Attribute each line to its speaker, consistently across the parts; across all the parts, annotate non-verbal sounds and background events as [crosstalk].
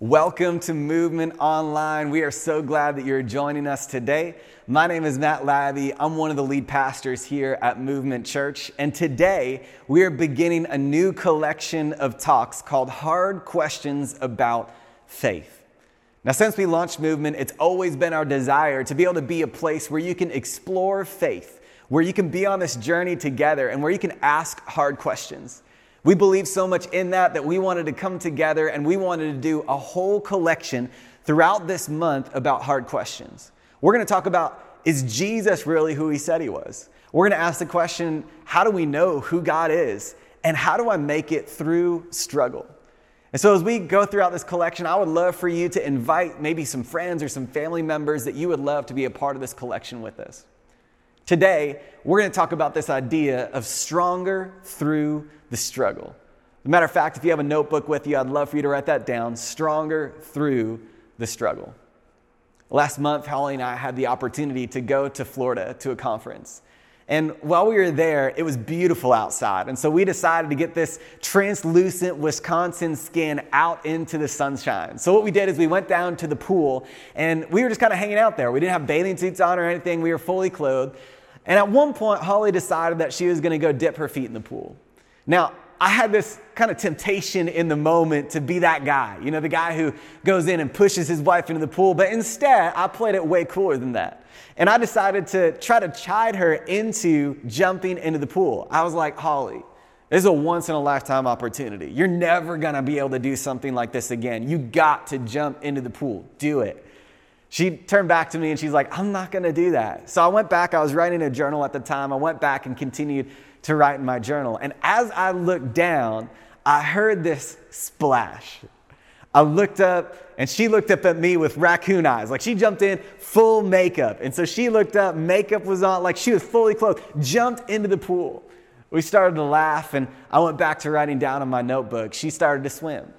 Speaker 1: Welcome to Movement Online. We are so glad that you're joining us today. My name is Matt Labby. I'm one of the lead pastors here at Movement Church. And today we are beginning a new collection of talks called Hard Questions About Faith. Now, since we launched Movement, it's always been our desire to be able to be a place where you can explore faith, where you can be on this journey together, and where you can ask hard questions. We believe so much in that that we wanted to come together and we wanted to do a whole collection throughout this month about hard questions. We're going to talk about is Jesus really who he said he was? We're going to ask the question how do we know who God is? And how do I make it through struggle? And so, as we go throughout this collection, I would love for you to invite maybe some friends or some family members that you would love to be a part of this collection with us. Today, we're going to talk about this idea of stronger through the struggle. As a matter of fact, if you have a notebook with you, I'd love for you to write that down stronger through the struggle. Last month, Holly and I had the opportunity to go to Florida to a conference. And while we were there, it was beautiful outside. And so we decided to get this translucent Wisconsin skin out into the sunshine. So what we did is we went down to the pool and we were just kind of hanging out there. We didn't have bathing suits on or anything. We were fully clothed. And at one point, Holly decided that she was going to go dip her feet in the pool. Now, I had this kind of temptation in the moment to be that guy, you know, the guy who goes in and pushes his wife into the pool, but instead, I played it way cooler than that. And I decided to try to chide her into jumping into the pool. I was like, Holly, this is a once in a lifetime opportunity. You're never gonna be able to do something like this again. You got to jump into the pool. Do it. She turned back to me and she's like, I'm not gonna do that. So I went back, I was writing a journal at the time. I went back and continued to write in my journal. And as I looked down, I heard this splash. I looked up and she looked up at me with raccoon eyes. Like she jumped in full makeup. And so she looked up, makeup was on, like she was fully clothed, jumped into the pool. We started to laugh and I went back to writing down in my notebook. She started to swim.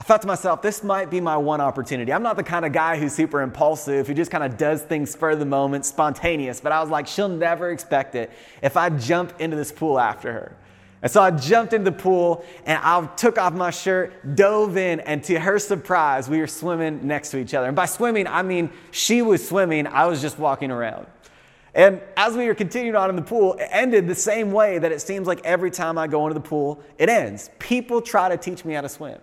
Speaker 1: I thought to myself, this might be my one opportunity. I'm not the kind of guy who's super impulsive, who just kind of does things for the moment, spontaneous, but I was like, she'll never expect it if I jump into this pool after her. And so I jumped into the pool and I took off my shirt, dove in, and to her surprise, we were swimming next to each other. And by swimming, I mean she was swimming, I was just walking around. And as we were continuing on in the pool, it ended the same way that it seems like every time I go into the pool, it ends. People try to teach me how to swim.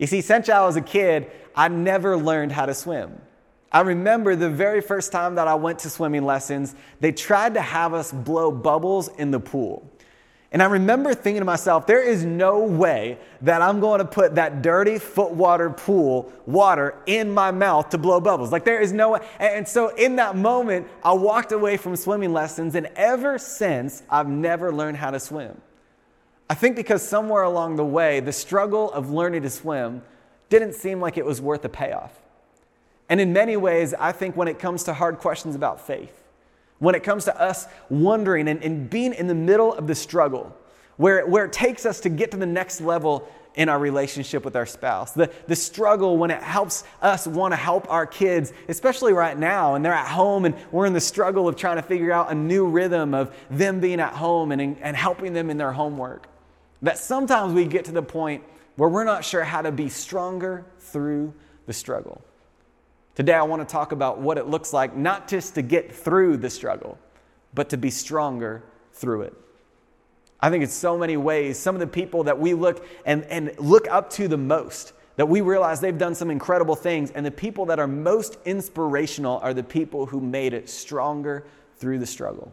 Speaker 1: You see, since I was a kid, I never learned how to swim. I remember the very first time that I went to swimming lessons, they tried to have us blow bubbles in the pool. And I remember thinking to myself, there is no way that I'm going to put that dirty foot water pool water in my mouth to blow bubbles. Like, there is no way. And so, in that moment, I walked away from swimming lessons, and ever since, I've never learned how to swim. I think because somewhere along the way, the struggle of learning to swim didn't seem like it was worth the payoff. And in many ways, I think when it comes to hard questions about faith, when it comes to us wondering and, and being in the middle of the struggle, where, where it takes us to get to the next level in our relationship with our spouse. The, the struggle when it helps us want to help our kids, especially right now, and they're at home and we're in the struggle of trying to figure out a new rhythm of them being at home and, and helping them in their homework. That sometimes we get to the point where we're not sure how to be stronger through the struggle. Today, I want to talk about what it looks like not just to get through the struggle, but to be stronger through it. I think in so many ways, some of the people that we look and, and look up to the most, that we realize they've done some incredible things, and the people that are most inspirational are the people who made it stronger through the struggle.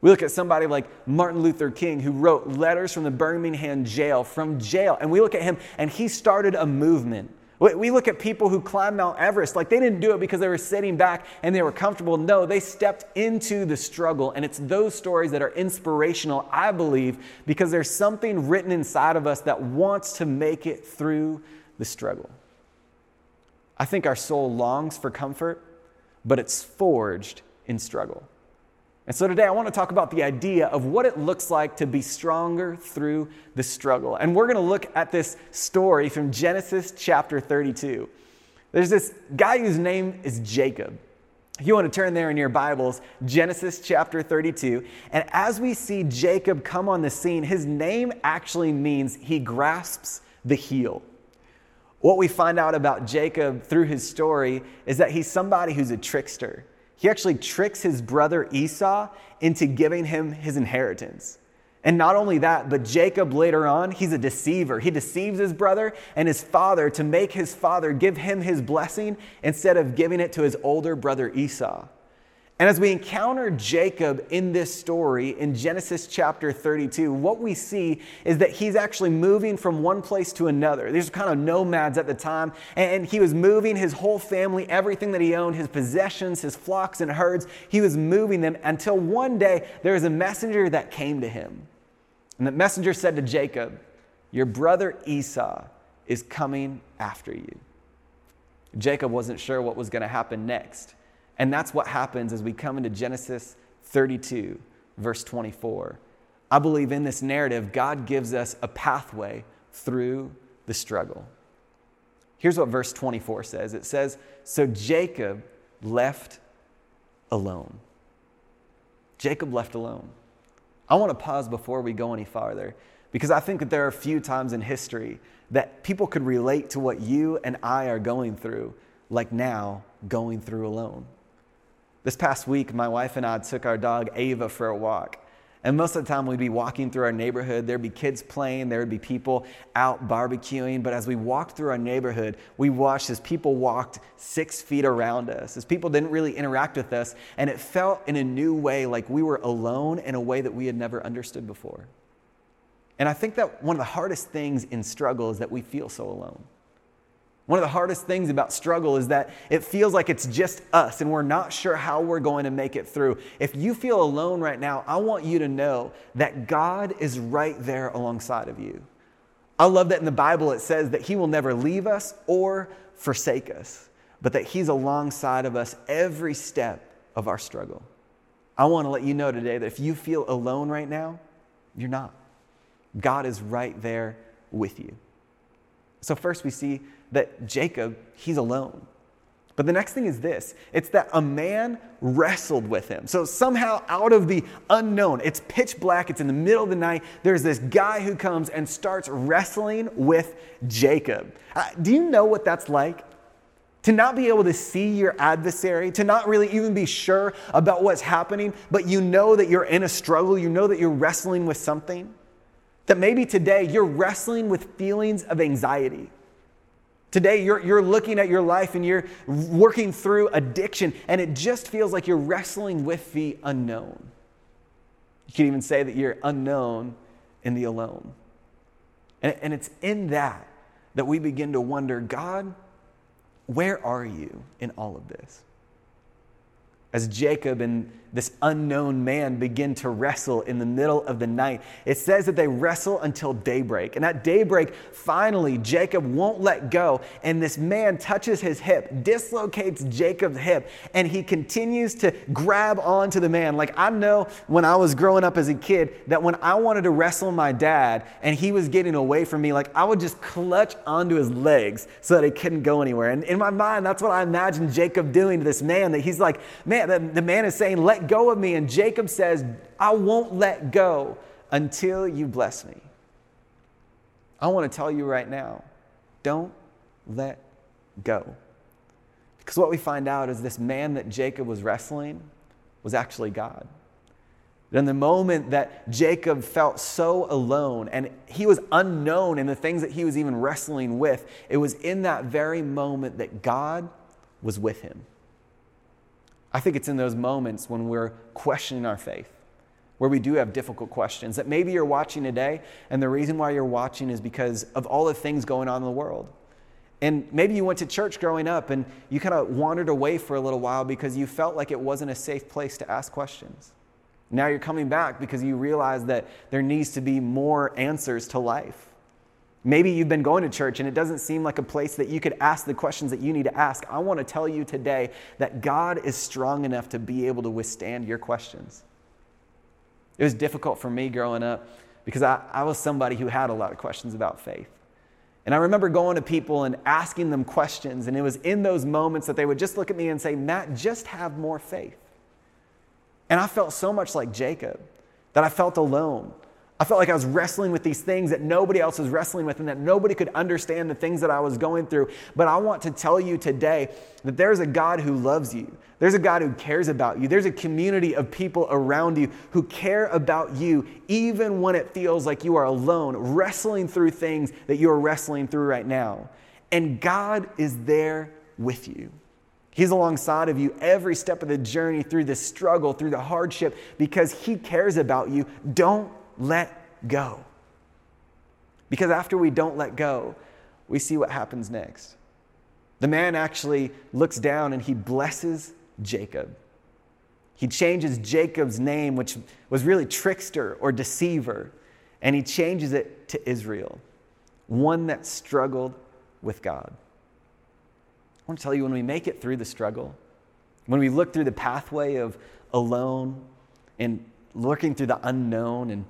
Speaker 1: We look at somebody like Martin Luther King, who wrote letters from the Birmingham jail, from jail, and we look at him and he started a movement. We look at people who climbed Mount Everest, like they didn't do it because they were sitting back and they were comfortable. No, they stepped into the struggle. And it's those stories that are inspirational, I believe, because there's something written inside of us that wants to make it through the struggle. I think our soul longs for comfort, but it's forged in struggle. And so today I want to talk about the idea of what it looks like to be stronger through the struggle. And we're going to look at this story from Genesis chapter 32. There's this guy whose name is Jacob. If you want to turn there in your Bibles, Genesis chapter 32. And as we see Jacob come on the scene, his name actually means he grasps the heel. What we find out about Jacob through his story is that he's somebody who's a trickster. He actually tricks his brother Esau into giving him his inheritance. And not only that, but Jacob later on, he's a deceiver. He deceives his brother and his father to make his father give him his blessing instead of giving it to his older brother Esau. And as we encounter Jacob in this story in Genesis chapter 32, what we see is that he's actually moving from one place to another. These are kind of nomads at the time, and he was moving his whole family, everything that he owned, his possessions, his flocks and herds, he was moving them until one day there was a messenger that came to him. And the messenger said to Jacob, Your brother Esau is coming after you. Jacob wasn't sure what was going to happen next. And that's what happens as we come into Genesis 32, verse 24. I believe in this narrative, God gives us a pathway through the struggle. Here's what verse 24 says it says, So Jacob left alone. Jacob left alone. I want to pause before we go any farther because I think that there are a few times in history that people could relate to what you and I are going through, like now, going through alone. This past week, my wife and I took our dog Ava for a walk. And most of the time, we'd be walking through our neighborhood. There'd be kids playing, there would be people out barbecuing. But as we walked through our neighborhood, we watched as people walked six feet around us, as people didn't really interact with us. And it felt in a new way like we were alone in a way that we had never understood before. And I think that one of the hardest things in struggle is that we feel so alone. One of the hardest things about struggle is that it feels like it's just us and we're not sure how we're going to make it through. If you feel alone right now, I want you to know that God is right there alongside of you. I love that in the Bible it says that He will never leave us or forsake us, but that He's alongside of us every step of our struggle. I want to let you know today that if you feel alone right now, you're not. God is right there with you. So, first, we see that Jacob, he's alone. But the next thing is this it's that a man wrestled with him. So somehow, out of the unknown, it's pitch black, it's in the middle of the night, there's this guy who comes and starts wrestling with Jacob. Uh, do you know what that's like? To not be able to see your adversary, to not really even be sure about what's happening, but you know that you're in a struggle, you know that you're wrestling with something. That maybe today you're wrestling with feelings of anxiety Today, you're, you're looking at your life and you're working through addiction, and it just feels like you're wrestling with the unknown. You can even say that you're unknown in the alone. And, and it's in that that we begin to wonder God, where are you in all of this? As Jacob and this unknown man begin to wrestle in the middle of the night. It says that they wrestle until daybreak. And at daybreak, finally, Jacob won't let go. And this man touches his hip, dislocates Jacob's hip, and he continues to grab onto the man. Like I know when I was growing up as a kid that when I wanted to wrestle my dad and he was getting away from me, like I would just clutch onto his legs so that he couldn't go anywhere. And in my mind, that's what I imagine Jacob doing to this man that he's like, man, the, the man is saying, let let go of me. And Jacob says, I won't let go until you bless me. I want to tell you right now don't let go. Because what we find out is this man that Jacob was wrestling was actually God. In the moment that Jacob felt so alone and he was unknown in the things that he was even wrestling with, it was in that very moment that God was with him. I think it's in those moments when we're questioning our faith, where we do have difficult questions that maybe you're watching today, and the reason why you're watching is because of all the things going on in the world. And maybe you went to church growing up and you kind of wandered away for a little while because you felt like it wasn't a safe place to ask questions. Now you're coming back because you realize that there needs to be more answers to life. Maybe you've been going to church and it doesn't seem like a place that you could ask the questions that you need to ask. I want to tell you today that God is strong enough to be able to withstand your questions. It was difficult for me growing up because I, I was somebody who had a lot of questions about faith. And I remember going to people and asking them questions, and it was in those moments that they would just look at me and say, Matt, just have more faith. And I felt so much like Jacob that I felt alone. I felt like I was wrestling with these things that nobody else was wrestling with and that nobody could understand the things that I was going through. But I want to tell you today that there's a God who loves you. There's a God who cares about you. There's a community of people around you who care about you, even when it feels like you are alone, wrestling through things that you are wrestling through right now. And God is there with you. He's alongside of you every step of the journey through the struggle, through the hardship, because He cares about you. Don't let go. Because after we don't let go, we see what happens next. The man actually looks down and he blesses Jacob. He changes Jacob's name, which was really trickster or deceiver, and he changes it to Israel, one that struggled with God. I want to tell you when we make it through the struggle, when we look through the pathway of alone and looking through the unknown and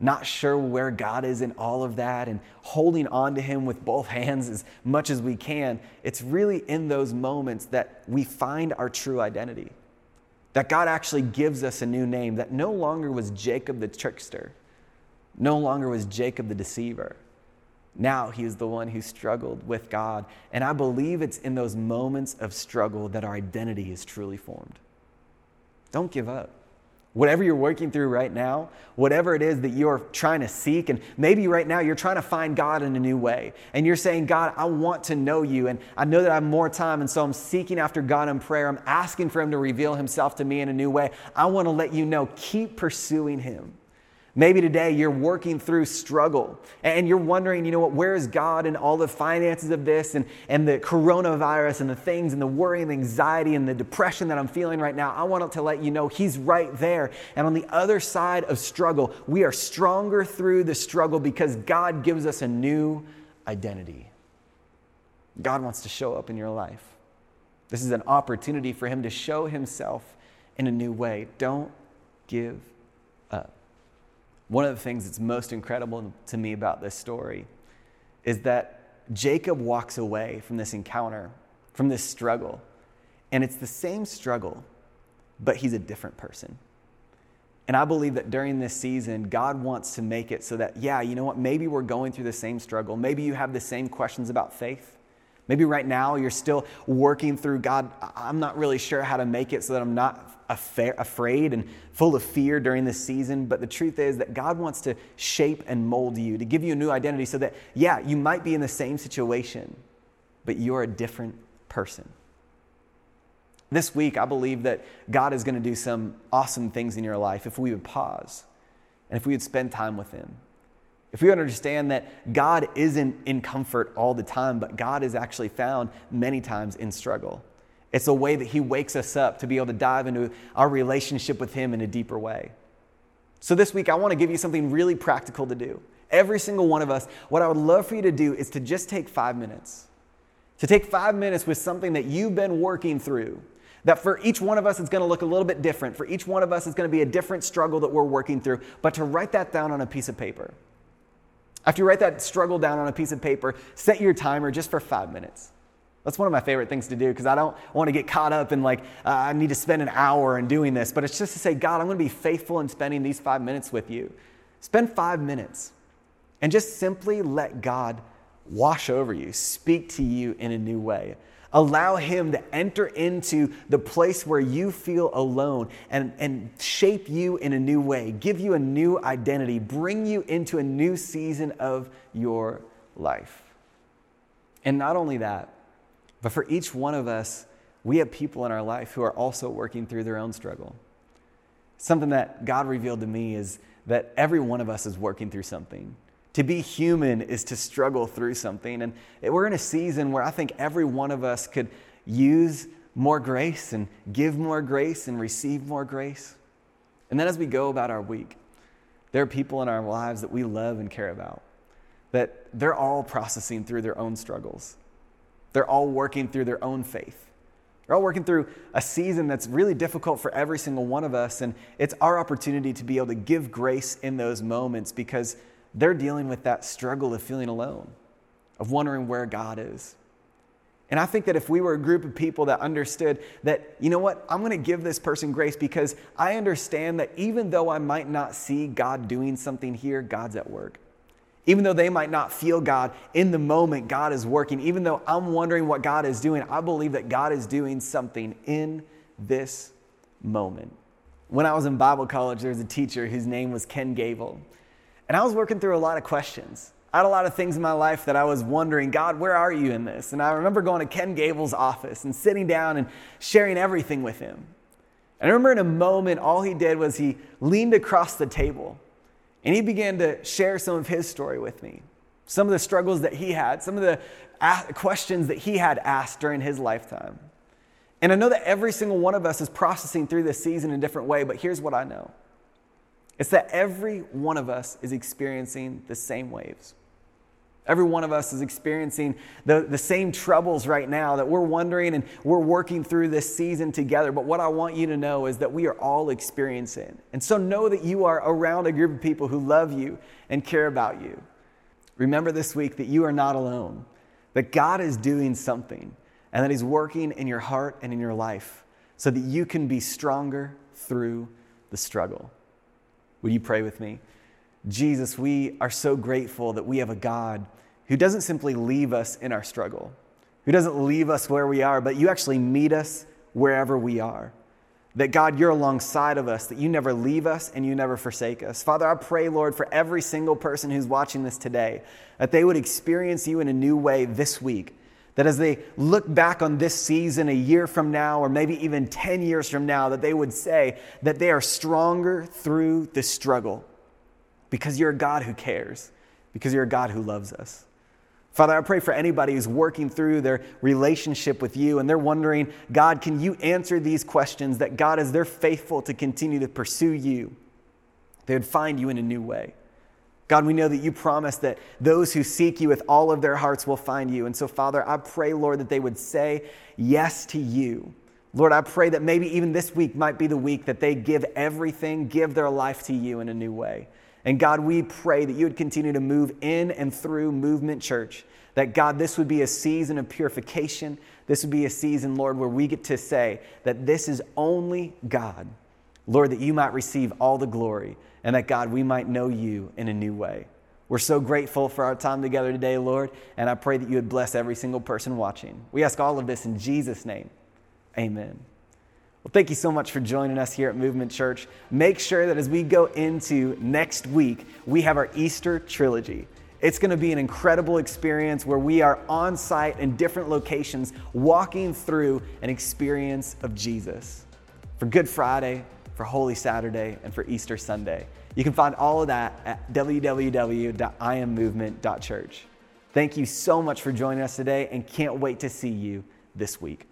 Speaker 1: not sure where God is in all of that and holding on to Him with both [laughs] hands as much as we can, it's really in those moments that we find our true identity. That God actually gives us a new name, that no longer was Jacob the trickster, no longer was Jacob the deceiver. Now he is the one who struggled with God. And I believe it's in those moments of struggle that our identity is truly formed. Don't give up. Whatever you're working through right now, whatever it is that you're trying to seek, and maybe right now you're trying to find God in a new way. And you're saying, God, I want to know you, and I know that I have more time, and so I'm seeking after God in prayer. I'm asking for Him to reveal Himself to me in a new way. I want to let you know, keep pursuing Him. Maybe today you're working through struggle and you're wondering, you know what, where is God in all the finances of this and, and the coronavirus and the things and the worry and the anxiety and the depression that I'm feeling right now? I want to let you know He's right there. And on the other side of struggle, we are stronger through the struggle because God gives us a new identity. God wants to show up in your life. This is an opportunity for Him to show Himself in a new way. Don't give. One of the things that's most incredible to me about this story is that Jacob walks away from this encounter, from this struggle, and it's the same struggle, but he's a different person. And I believe that during this season, God wants to make it so that, yeah, you know what, maybe we're going through the same struggle. Maybe you have the same questions about faith. Maybe right now you're still working through God, I'm not really sure how to make it so that I'm not afraid and full of fear during this season. But the truth is that God wants to shape and mold you, to give you a new identity so that, yeah, you might be in the same situation, but you're a different person. This week, I believe that God is going to do some awesome things in your life if we would pause and if we would spend time with Him. If we understand that God isn't in comfort all the time, but God is actually found many times in struggle. It's a way that He wakes us up to be able to dive into our relationship with Him in a deeper way. So, this week, I want to give you something really practical to do. Every single one of us, what I would love for you to do is to just take five minutes. To take five minutes with something that you've been working through. That for each one of us, it's going to look a little bit different. For each one of us, it's going to be a different struggle that we're working through. But to write that down on a piece of paper. After you write that struggle down on a piece of paper, set your timer just for five minutes. That's one of my favorite things to do because I don't want to get caught up in like, uh, I need to spend an hour in doing this. But it's just to say, God, I'm going to be faithful in spending these five minutes with you. Spend five minutes and just simply let God wash over you, speak to you in a new way. Allow Him to enter into the place where you feel alone and, and shape you in a new way, give you a new identity, bring you into a new season of your life. And not only that, but for each one of us, we have people in our life who are also working through their own struggle. Something that God revealed to me is that every one of us is working through something. To be human is to struggle through something. And we're in a season where I think every one of us could use more grace and give more grace and receive more grace. And then as we go about our week, there are people in our lives that we love and care about, that they're all processing through their own struggles. They're all working through their own faith. They're all working through a season that's really difficult for every single one of us. And it's our opportunity to be able to give grace in those moments because they're dealing with that struggle of feeling alone, of wondering where God is. And I think that if we were a group of people that understood that, you know what, I'm going to give this person grace because I understand that even though I might not see God doing something here, God's at work. Even though they might not feel God in the moment, God is working. Even though I'm wondering what God is doing, I believe that God is doing something in this moment. When I was in Bible college, there was a teacher whose name was Ken Gable. And I was working through a lot of questions. I had a lot of things in my life that I was wondering, God, where are you in this? And I remember going to Ken Gable's office and sitting down and sharing everything with him. And I remember in a moment, all he did was he leaned across the table and he began to share some of his story with me, some of the struggles that he had, some of the questions that he had asked during his lifetime. And I know that every single one of us is processing through this season in a different way, but here's what I know it's that every one of us is experiencing the same waves. Every one of us is experiencing the, the same troubles right now that we're wondering and we're working through this season together. But what I want you to know is that we are all experiencing. And so know that you are around a group of people who love you and care about you. Remember this week that you are not alone, that God is doing something and that He's working in your heart and in your life so that you can be stronger through the struggle. Would you pray with me? Jesus, we are so grateful that we have a God who doesn't simply leave us in our struggle, who doesn't leave us where we are, but you actually meet us wherever we are. That God, you're alongside of us, that you never leave us and you never forsake us. Father, I pray, Lord, for every single person who's watching this today, that they would experience you in a new way this week that as they look back on this season a year from now, or maybe even 10 years from now, that they would say that they are stronger through the struggle because you're a God who cares, because you're a God who loves us. Father, I pray for anybody who's working through their relationship with you and they're wondering, God, can you answer these questions? That God, as they're faithful to continue to pursue you, they would find you in a new way. God, we know that you promise that those who seek you with all of their hearts will find you. And so, Father, I pray, Lord, that they would say yes to you. Lord, I pray that maybe even this week might be the week that they give everything, give their life to you in a new way. And God, we pray that you would continue to move in and through Movement Church. That God, this would be a season of purification. This would be a season, Lord, where we get to say that this is only God. Lord, that you might receive all the glory and that, God, we might know you in a new way. We're so grateful for our time together today, Lord, and I pray that you would bless every single person watching. We ask all of this in Jesus' name. Amen. Well, thank you so much for joining us here at Movement Church. Make sure that as we go into next week, we have our Easter trilogy. It's going to be an incredible experience where we are on site in different locations, walking through an experience of Jesus. For Good Friday, for Holy Saturday, and for Easter Sunday. You can find all of that at www.immovement.church. Thank you so much for joining us today and can't wait to see you this week.